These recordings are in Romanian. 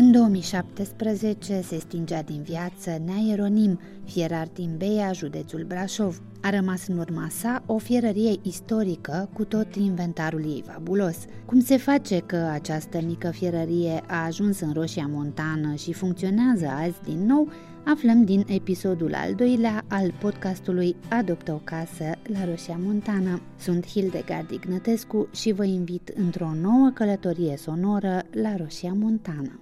În 2017 se stingea din viață Nea Ieronim, fierar din Beia, județul Brașov. A rămas în urma sa o fierărie istorică cu tot inventarul ei fabulos. Cum se face că această mică fierărie a ajuns în Roșia Montană și funcționează azi din nou, aflăm din episodul al doilea al podcastului Adoptă o casă la Roșia Montană. Sunt Hildegard Ignătescu și vă invit într-o nouă călătorie sonoră la Roșia Montană.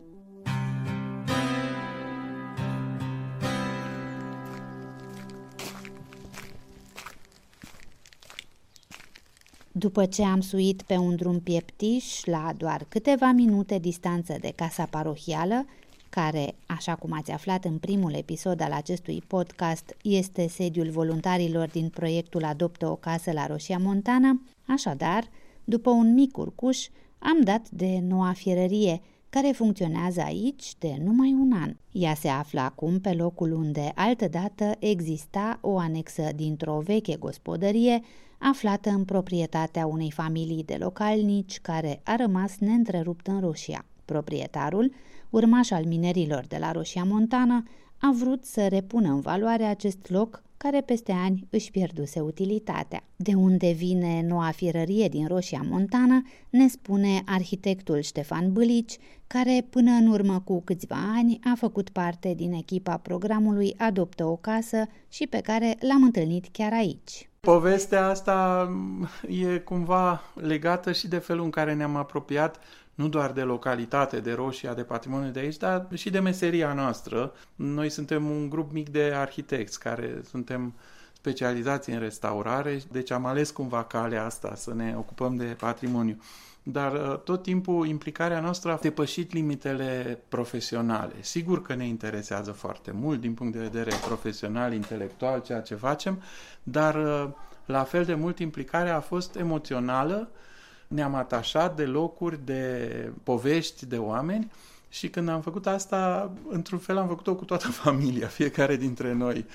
După ce am suit pe un drum pieptiș, la doar câteva minute distanță de casa parohială, care, așa cum ați aflat în primul episod al acestui podcast, este sediul voluntarilor din proiectul Adoptă o casă la Roșia Montana, așadar, după un mic urcuș, am dat de noua fierărie, care funcționează aici de numai un an. Ea se află acum pe locul unde altădată exista o anexă dintr-o veche gospodărie aflată în proprietatea unei familii de localnici care a rămas neîntrerupt în Rusia. Proprietarul, urmaș al minerilor de la Roșia Montană, a vrut să repună în valoare acest loc care peste ani își pierduse utilitatea. De unde vine noua firărie din Roșia Montană, ne spune arhitectul Ștefan Bălici, care până în urmă cu câțiva ani a făcut parte din echipa programului Adoptă o casă și pe care l-am întâlnit chiar aici. Povestea asta e cumva legată și de felul în care ne-am apropiat nu doar de localitate, de roșia, de patrimoniu de aici, dar și de meseria noastră. Noi suntem un grup mic de arhitecți care suntem specializați în restaurare, deci am ales cumva calea asta să ne ocupăm de patrimoniu. Dar uh, tot timpul implicarea noastră a depășit limitele profesionale. Sigur că ne interesează foarte mult din punct de vedere profesional, intelectual, ceea ce facem, dar uh, la fel de mult implicarea a fost emoțională, ne-am atașat de locuri, de povești, de oameni și când am făcut asta, într-un fel am făcut-o cu toată familia, fiecare dintre noi.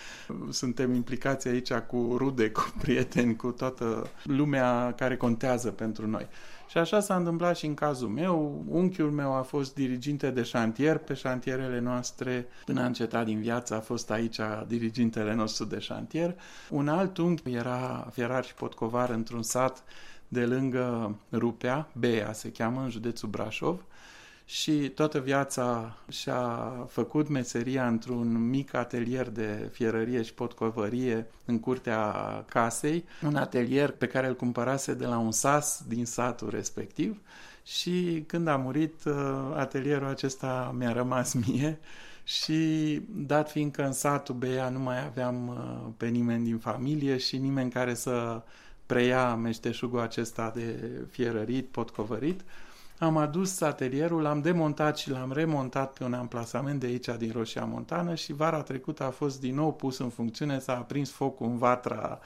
Suntem implicați aici cu rude, cu prieteni, cu toată lumea care contează pentru noi. Și așa s-a întâmplat și în cazul meu. Unchiul meu a fost diriginte de șantier pe șantierele noastre. Până a încetat din viață a fost aici dirigintele nostru de șantier. Un alt unchi era fierar și potcovar într-un sat de lângă Rupea, Bea se cheamă, în județul Brașov, și toată viața și-a făcut meseria într-un mic atelier de fierărie și potcovărie în curtea casei, un atelier pe care îl cumpărase de la un sas din satul respectiv. Și când a murit, uh, atelierul acesta mi-a rămas mie. Și dat fiindcă în satul Bea nu mai aveam uh, pe nimeni din familie și nimeni care să preia meșteșugul acesta de fierărit, potcovărit, am adus atelierul, l-am demontat și l-am remontat pe un amplasament de aici din Roșia Montană și vara trecută a fost din nou pus în funcțiune, s-a aprins focul în vatra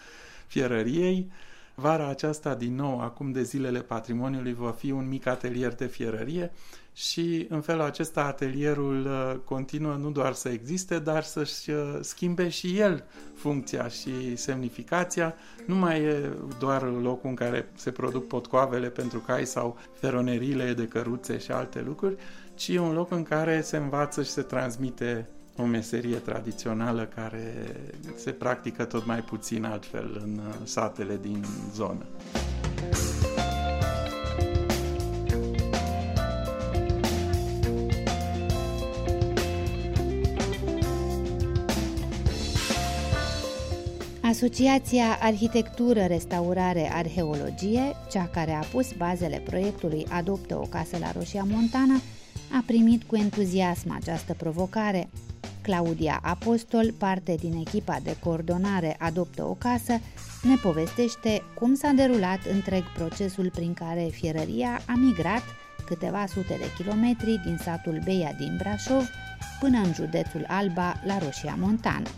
fierăriei. Vara aceasta, din nou, acum de zilele patrimoniului, va fi un mic atelier de fierărie și în felul acesta atelierul uh, continuă nu doar să existe, dar să-și uh, schimbe și el funcția și semnificația. Nu mai e doar locul în care se produc potcoavele pentru cai sau feroneriile de căruțe și alte lucruri, ci e un loc în care se învață și se transmite o meserie tradițională care se practică tot mai puțin altfel în uh, satele din zonă. Asociația Arhitectură, Restaurare, Arheologie, cea care a pus bazele proiectului Adoptă o casă la Roșia Montana, a primit cu entuziasm această provocare. Claudia Apostol, parte din echipa de coordonare Adoptă o casă, ne povestește cum s-a derulat întreg procesul prin care fierăria a migrat câteva sute de kilometri din satul Beia din Brașov până în județul Alba, la Roșia Montană.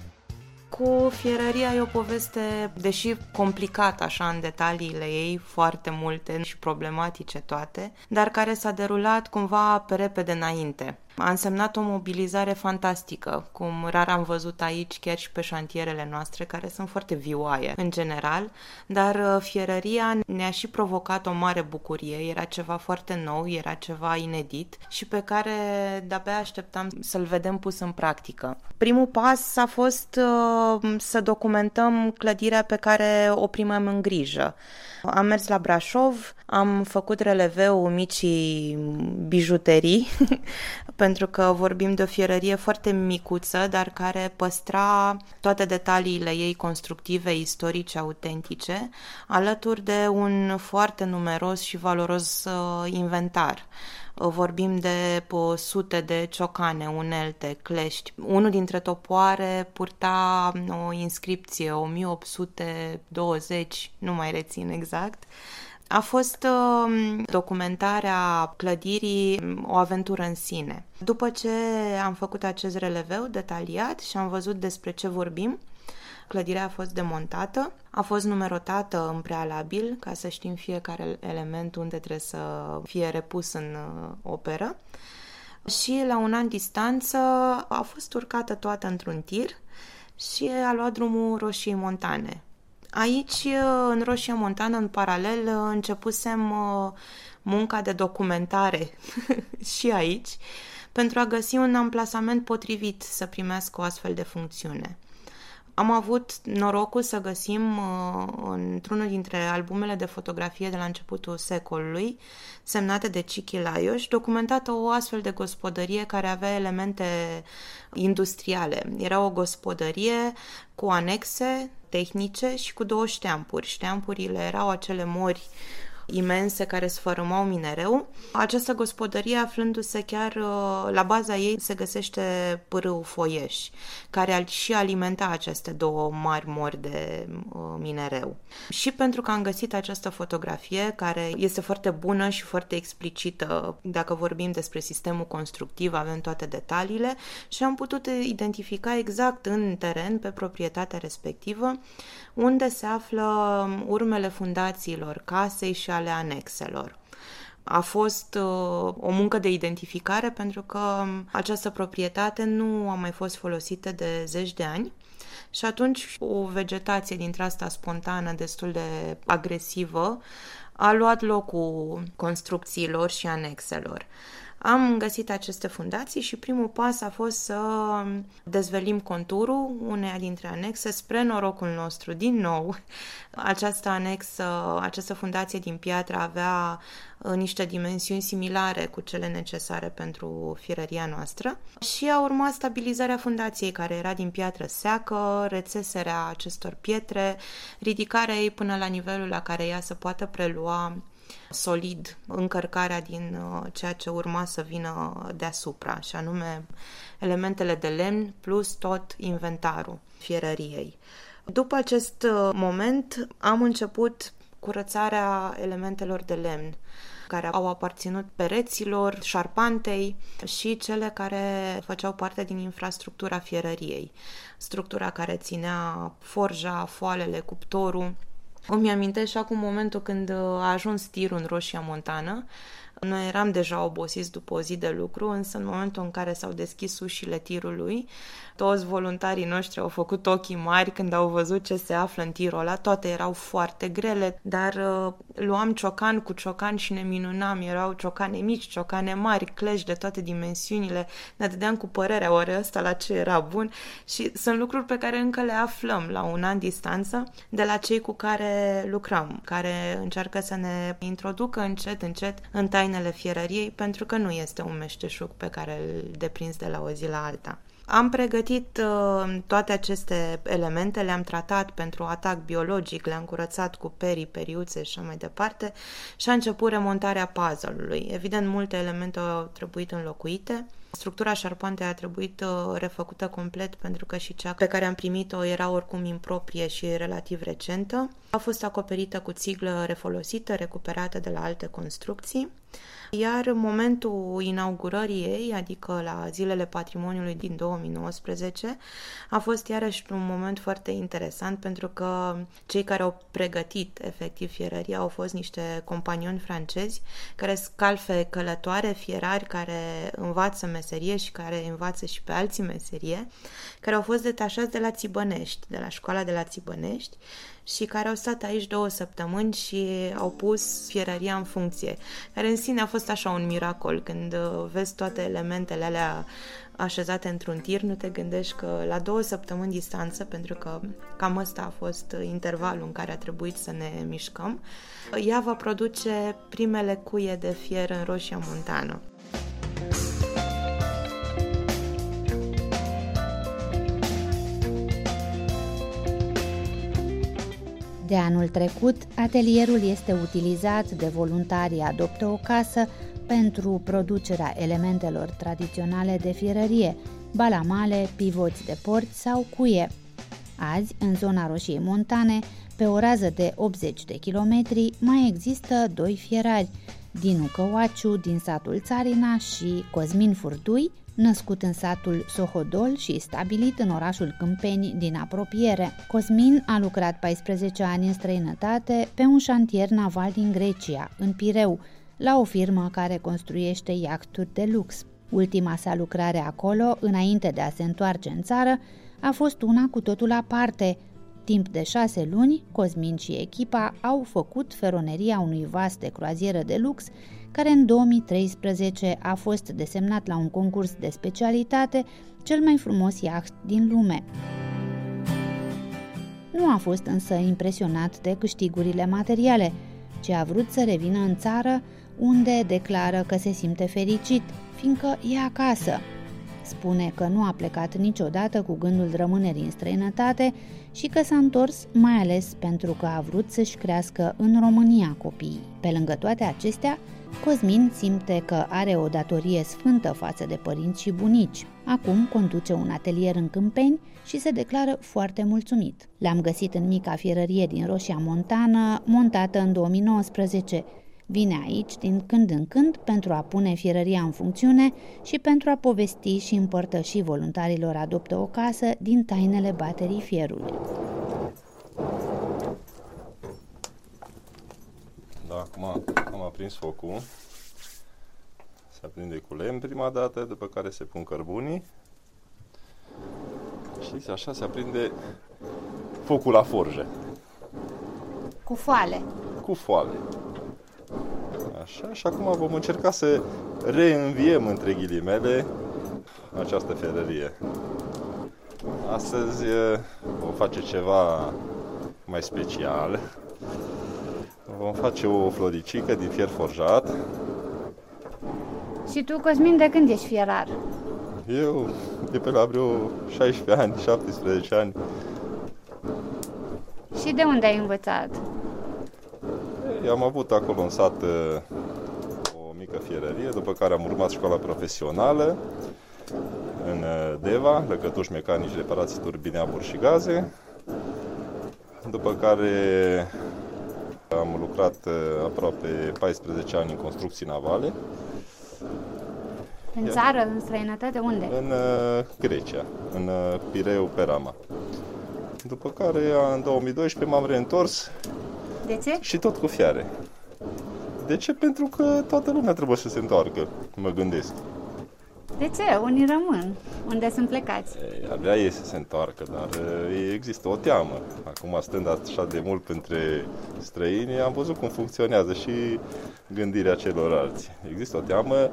Cu fierăria e o poveste, deși complicată așa în detaliile ei, foarte multe și problematice toate, dar care s-a derulat cumva pe repede înainte. A însemnat o mobilizare fantastică, cum rar am văzut aici, chiar și pe șantierele noastre, care sunt foarte vioaie în general, dar uh, fierăria ne-a și provocat o mare bucurie. Era ceva foarte nou, era ceva inedit și pe care de-abia așteptam să-l vedem pus în practică. Primul pas a fost uh, să documentăm clădirea pe care o primăm în grijă. Am mers la Brașov, am făcut releveu micii bijuterii, pentru că vorbim de o fierărie foarte micuță, dar care păstra toate detaliile ei constructive, istorice, autentice, alături de un foarte numeros și valoros uh, inventar vorbim de sute de ciocane, unelte, clești. Unul dintre topoare purta o inscripție 1820, nu mai rețin exact, a fost uh, documentarea clădirii o aventură în sine. După ce am făcut acest releveu detaliat și am văzut despre ce vorbim, clădirea a fost demontată, a fost numerotată în prealabil ca să știm fiecare element unde trebuie să fie repus în uh, operă și la un an distanță a fost urcată toată într-un tir și a luat drumul Roșiei Montane, Aici, uh, în Roșia Montană, în paralel, uh, începusem uh, munca de documentare și aici, pentru a găsi un amplasament potrivit să primească o astfel de funcțiune. Am avut norocul să găsim uh, într-unul dintre albumele de fotografie de la începutul secolului, semnate de Chichi Laios, documentată o astfel de gospodărie care avea elemente industriale. Era o gospodărie cu anexe tehnice și cu două șteampuri. Șteampurile erau acele mori imense care sfărâmau minereu. Această gospodărie, aflându-se chiar uh, la baza ei, se găsește pârâul Foieș, care și alimenta aceste două mari mori de uh, minereu. Și pentru că am găsit această fotografie, care este foarte bună și foarte explicită, dacă vorbim despre sistemul constructiv, avem toate detaliile și am putut identifica exact în teren, pe proprietatea respectivă, unde se află urmele fundațiilor casei și ale anexelor. A fost uh, o muncă de identificare pentru că această proprietate nu a mai fost folosită de zeci de ani și atunci o vegetație dintre asta spontană, destul de agresivă, a luat locul construcțiilor și anexelor. Am găsit aceste fundații și primul pas a fost să dezvelim conturul uneia dintre anexe spre norocul nostru. Din nou, această anexă, această fundație din piatră avea uh, niște dimensiuni similare cu cele necesare pentru firăria noastră și a urmat stabilizarea fundației care era din piatră seacă, rețeserea acestor pietre, ridicarea ei până la nivelul la care ea să poată prelua solid încărcarea din uh, ceea ce urma să vină deasupra, și anume elementele de lemn plus tot inventarul fierăriei. După acest uh, moment am început curățarea elementelor de lemn care au aparținut pereților, șarpantei și cele care făceau parte din infrastructura fierăriei. Structura care ținea forja, foalele, cuptorul, îmi amintesc și acum momentul când uh, a ajuns tirul în Roșia Montană noi eram deja obosiți după o zi de lucru, însă în momentul în care s-au deschis ușile tirului, toți voluntarii noștri au făcut ochii mari când au văzut ce se află în tirul ăla. Toate erau foarte grele, dar uh, luam ciocan cu ciocan și ne minunam. Erau ciocane mici, ciocane mari, cleși de toate dimensiunile. Ne dădeam cu părerea oare ăsta la ce era bun și sunt lucruri pe care încă le aflăm la un an distanță de la cei cu care lucrăm, care încearcă să ne introducă încet, încet în taină tainele fierăriei pentru că nu este un meșteșug pe care îl deprinzi de la o zi la alta. Am pregătit uh, toate aceste elemente, le-am tratat pentru atac biologic, le-am curățat cu perii, periuțe și așa mai departe și a început remontarea puzzle-ului. Evident, multe elemente au trebuit înlocuite. Structura șarpantei a trebuit uh, refăcută complet pentru că și cea pe care am primit-o era oricum improprie și relativ recentă. A fost acoperită cu țiglă refolosită, recuperată de la alte construcții. Iar în momentul inaugurării ei, adică la zilele patrimoniului din 2019, a fost iarăși un moment foarte interesant pentru că cei care au pregătit efectiv fierăria au fost niște companioni francezi care scalfe călătoare, fierari care învață meserie și care învață și pe alții meserie, care au fost detașați de la Țibănești, de la școala de la Țibănești și care au stat aici două săptămâni și au pus fierăria în funcție, care în sine a fost așa un miracol. Când uh, vezi toate elementele alea așezate într-un tir, nu te gândești că la două săptămâni distanță, pentru că cam ăsta a fost intervalul în care a trebuit să ne mișcăm, ea va produce primele cuie de fier în Roșia Montană. De anul trecut, atelierul este utilizat de voluntarii Adoptă o casă pentru producerea elementelor tradiționale de fierărie, balamale, pivoți de porți sau cuie. Azi, în zona Roșiei Montane, pe o rază de 80 de kilometri, mai există doi fierari, Dinu Căuaciu din satul Țarina și Cosmin Furtui, născut în satul Sohodol și stabilit în orașul Câmpeni din apropiere. Cosmin a lucrat 14 ani în străinătate pe un șantier naval din Grecia, în Pireu, la o firmă care construiește iahturi de lux. Ultima sa lucrare acolo, înainte de a se întoarce în țară, a fost una cu totul aparte. Timp de șase luni, Cosmin și echipa au făcut feroneria unui vas de croazieră de lux, care în 2013 a fost desemnat la un concurs de specialitate cel mai frumos iaht din lume. Nu a fost însă impresionat de câștigurile materiale, ci a vrut să revină în țară unde declară că se simte fericit, fiindcă e acasă. Spune că nu a plecat niciodată cu gândul rămânerii în străinătate și că s-a întors mai ales pentru că a vrut să-și crească în România copiii. Pe lângă toate acestea, Cosmin simte că are o datorie sfântă față de părinți și bunici. Acum conduce un atelier în Câmpeni și se declară foarte mulțumit. L-am găsit în mica fierărie din Roșia Montană, montată în 2019, Vine aici din când în când pentru a pune fierăria în funcțiune și pentru a povesti și împărtăși voluntarilor adoptă o casă din tainele baterii fierului. Da, acum am aprins focul. Se aprinde cu lemn prima dată, după care se pun cărbunii. Și așa se aprinde focul la forjă. Cu foale. Cu foale. Așa, și acum vom încerca să reînviem între ghilimele această ferărie. Astăzi vom face ceva mai special. Vom face o floricică din fier forjat. Și tu, Cosmin, de când ești fierar? Eu, de pe la vreo 16 ani, 17 ani. Și de unde ai învățat? Ei, am avut acolo în sat uh, o mică fierărie, după care am urmat școala profesională în uh, Deva, lăcătuși mecanici, reparații turbine, abur și gaze. După care am lucrat uh, aproape 14 ani în construcții navale. În țară, în străinătate, unde? În Grecia, în Pireu, pe Rama. După care, în 2012, m-am reîntors de ce? Și tot cu fiare. De ce? Pentru că toată lumea trebuie să se întoarcă, mă gândesc. De ce? Unii rămân. Unde sunt plecați? Ei, abia ei să se întoarcă, dar există o teamă. Acum, stând așa de mult între străini, am văzut cum funcționează și gândirea celorlalți. Există o teamă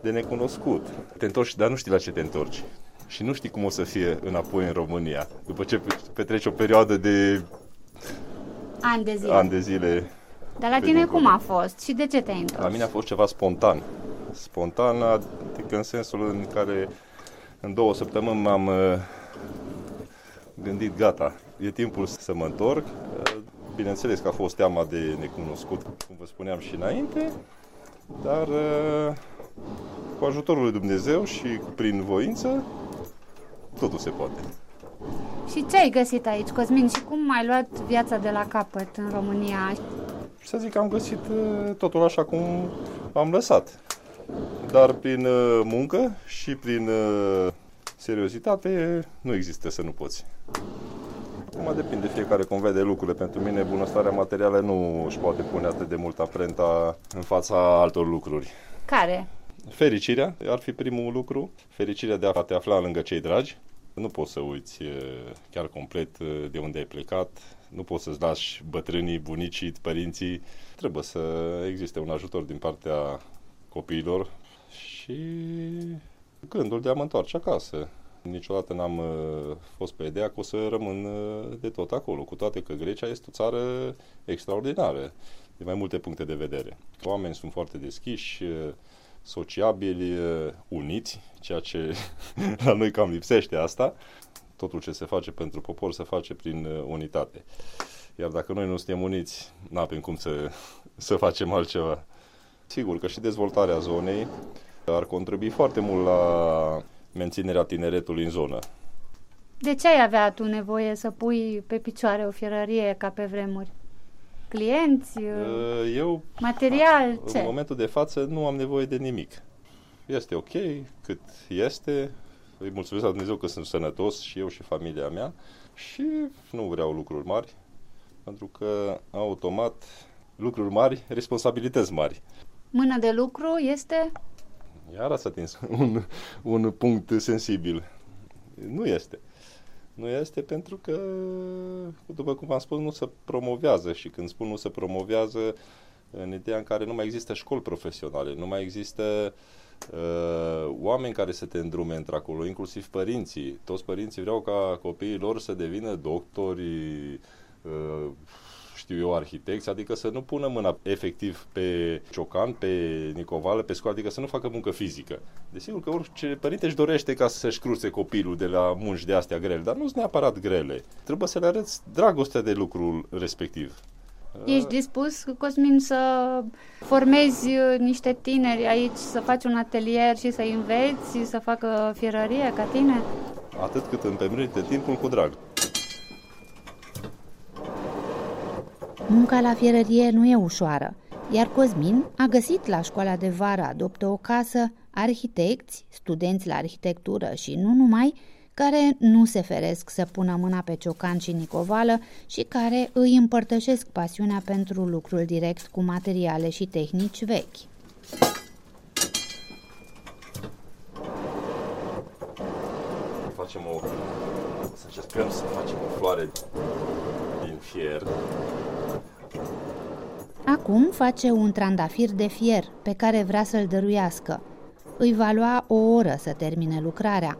de necunoscut. Te întorci, dar nu știi la ce te întorci. Și nu știi cum o să fie înapoi în România. După ce petreci o perioadă de Ani de zile. Ani de zile. Dar la tine cum a fost și de ce te-ai întors? La mine a fost ceva spontan. Spontan, adică în sensul în care în două săptămâni m-am uh, gândit, gata, e timpul să mă întorc. Uh, bineînțeles că a fost teama de necunoscut, cum vă spuneam și înainte, dar uh, cu ajutorul lui Dumnezeu și prin voință, totul se poate. Și ce ai găsit aici, Cosmin? Și cum ai luat viața de la capăt în România? Să zic că am găsit uh, totul așa cum am lăsat. Dar prin uh, muncă și prin uh, seriozitate nu există să nu poți. Acum depinde fiecare cum vede lucrurile. Pentru mine bunăstarea materială nu își poate pune atât de mult aprenta în fața altor lucruri. Care? Fericirea ar fi primul lucru, fericirea de a te afla lângă cei dragi. Nu poți să uiți chiar complet de unde ai plecat, nu poți să-ți lași bătrânii, bunicii, părinții. Trebuie să existe un ajutor din partea copiilor și gândul de a mă întoarce acasă. Niciodată n-am uh, fost pe ideea că o să rămân uh, de tot acolo, cu toate că Grecia este o țară extraordinară, din mai multe puncte de vedere. Oamenii sunt foarte deschiși, uh, sociabili, uniți, ceea ce la noi cam lipsește asta. Totul ce se face pentru popor se face prin unitate. Iar dacă noi nu suntem uniți, nu avem cum să, să facem altceva. Sigur că și dezvoltarea zonei ar contribui foarte mult la menținerea tineretului în zonă. De ce ai avea tu nevoie să pui pe picioare o fierărie ca pe vremuri? Clienți? Uh, eu, material? Ce? În momentul de față nu am nevoie de nimic. Este ok cât este. Îi mulțumesc la Dumnezeu că sunt sănătos și eu și familia mea și nu vreau lucruri mari pentru că automat lucruri mari, responsabilități mari. Mână de lucru este? Iar ați atins un, un punct sensibil. Nu este. Nu este pentru că, după cum am spus, nu se promovează și când spun nu se promovează, în ideea în care nu mai există școli profesionale, nu mai există uh, oameni care să te îndrume într-acolo, inclusiv părinții. Toți părinții vreau ca copiii lor să devină doctori, uh, știu eu, arhitecți, adică să nu pună mâna efectiv pe ciocan, pe nicovală, pe scoală, adică să nu facă muncă fizică. Desigur că orice părinte își dorește ca să-și cruce copilul de la munci de astea grele, dar nu sunt neapărat grele. Trebuie să le arăți dragostea de lucrul respectiv. Ești dispus, Cosmin, să formezi niște tineri aici, să faci un atelier și să înveți, să facă fierărie ca tine? Atât cât îmi permite timpul cu drag. Munca la fierărie nu e ușoară, iar Cosmin a găsit la școala de vară Adoptă o casă arhitecți, studenți la arhitectură și nu numai, care nu se feresc să pună mâna pe ciocan și nicovală și care îi împărtășesc pasiunea pentru lucrul direct cu materiale și tehnici vechi. Facem o... să încercăm să facem o floare din fier Acum face un trandafir de fier pe care vrea să-l dăruiască. Îi va lua o oră să termine lucrarea.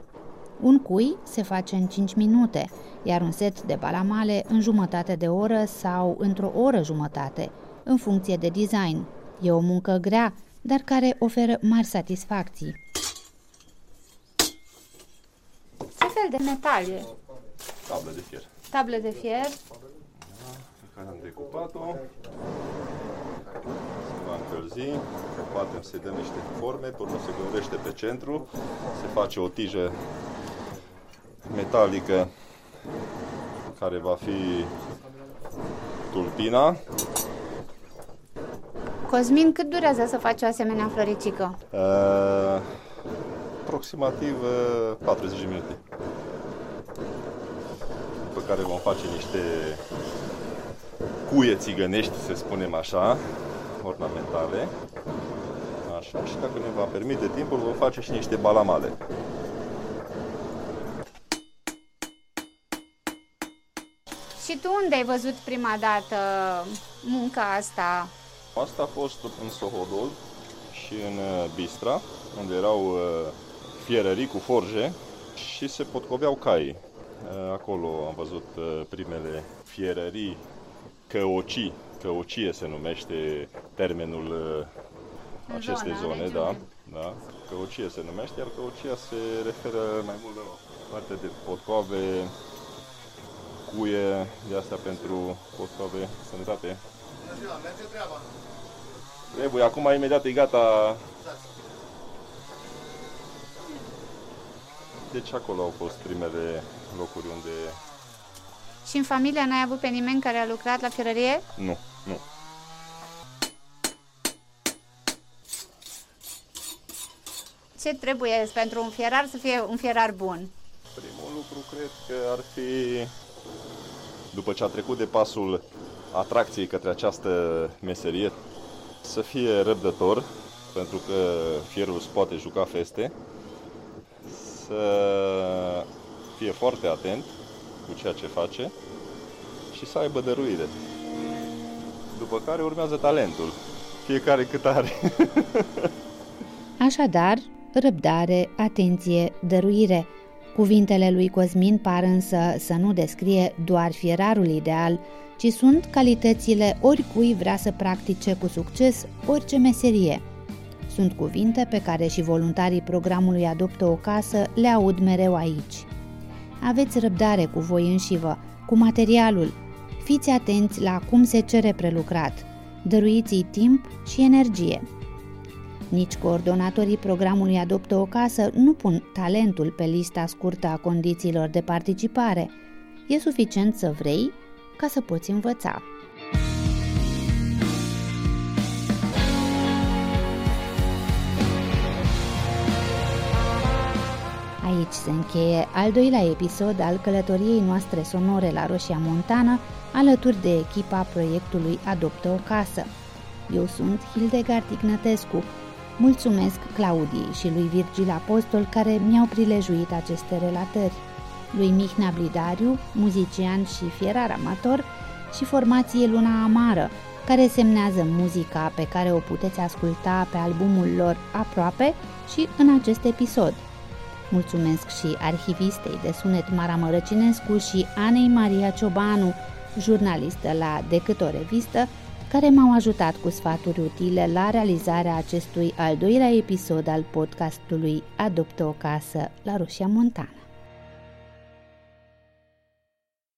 Un cui se face în 5 minute, iar un set de balamale în jumătate de oră sau într-o oră jumătate, în funcție de design. E o muncă grea, dar care oferă mari satisfacții. Ce fel de metal e? Tablă de fier. Tablă de fier care am decupat-o. Se va încălzi, pe poate se dă niște forme, pe urmă se gândește pe centru, se face o tijă metalică care va fi tulpina. Cosmin, cât durează să faci o asemenea floricică? Uh, aproximativ uh, 40 minute. După care vom face niște cuie țigănești, să spunem așa, ornamentale. Așa, și dacă ne va permite timpul, vom face și niște balamale. Și tu unde ai văzut prima dată munca asta? Asta a fost în Sohodol și în uh, Bistra, unde erau uh, fierării cu forje și se potcoveau cai. Uh, acolo am văzut primele fierării căoci, căocie se numește termenul uh, acestei zona, zone, da, da, căocie se numește, iar căocia se referă mai mult la partea de potcoave, cuie, de asta pentru potcoave, sănătate. Merge treaba. Trebuie, acum imediat e gata. Deci acolo au fost primele locuri unde și în familie n-ai avut pe nimeni care a lucrat la fierărie? Nu, nu. Ce trebuie pentru un fierar să fie un fierar bun? Primul lucru cred că ar fi, după ce a trecut de pasul atracției către această meserie, să fie răbdător, pentru că fierul îți poate juca feste, să fie foarte atent cu ceea ce face și să aibă dăruire. După care urmează talentul, fiecare cât are. Așadar, răbdare, atenție, dăruire. Cuvintele lui Cosmin par însă să nu descrie doar fierarul ideal, ci sunt calitățile oricui vrea să practice cu succes orice meserie. Sunt cuvinte pe care și voluntarii programului Adoptă o casă le aud mereu aici. Aveți răbdare cu voi înșivă, cu materialul. Fiți atenți la cum se cere prelucrat. Dăruiți-i timp și energie. Nici coordonatorii programului Adoptă o casă nu pun talentul pe lista scurtă a condițiilor de participare. E suficient să vrei ca să poți învăța. Aici se încheie al doilea episod al călătoriei noastre sonore la Roșia Montană, alături de echipa proiectului Adoptă o casă. Eu sunt Hildegard Ignătescu. Mulțumesc Claudiei și lui Virgil Apostol care mi-au prilejuit aceste relatări. Lui Mihnea Blidariu, muzician și fierar amator, și formație Luna Amară, care semnează muzica pe care o puteți asculta pe albumul lor aproape și în acest episod. Mulțumesc și arhivistei de sunet Mara Mărăcinescu și Anei Maria Ciobanu, jurnalistă la Decât o revistă, care m-au ajutat cu sfaturi utile la realizarea acestui al doilea episod al podcastului Adoptă o casă la Rusia Montană.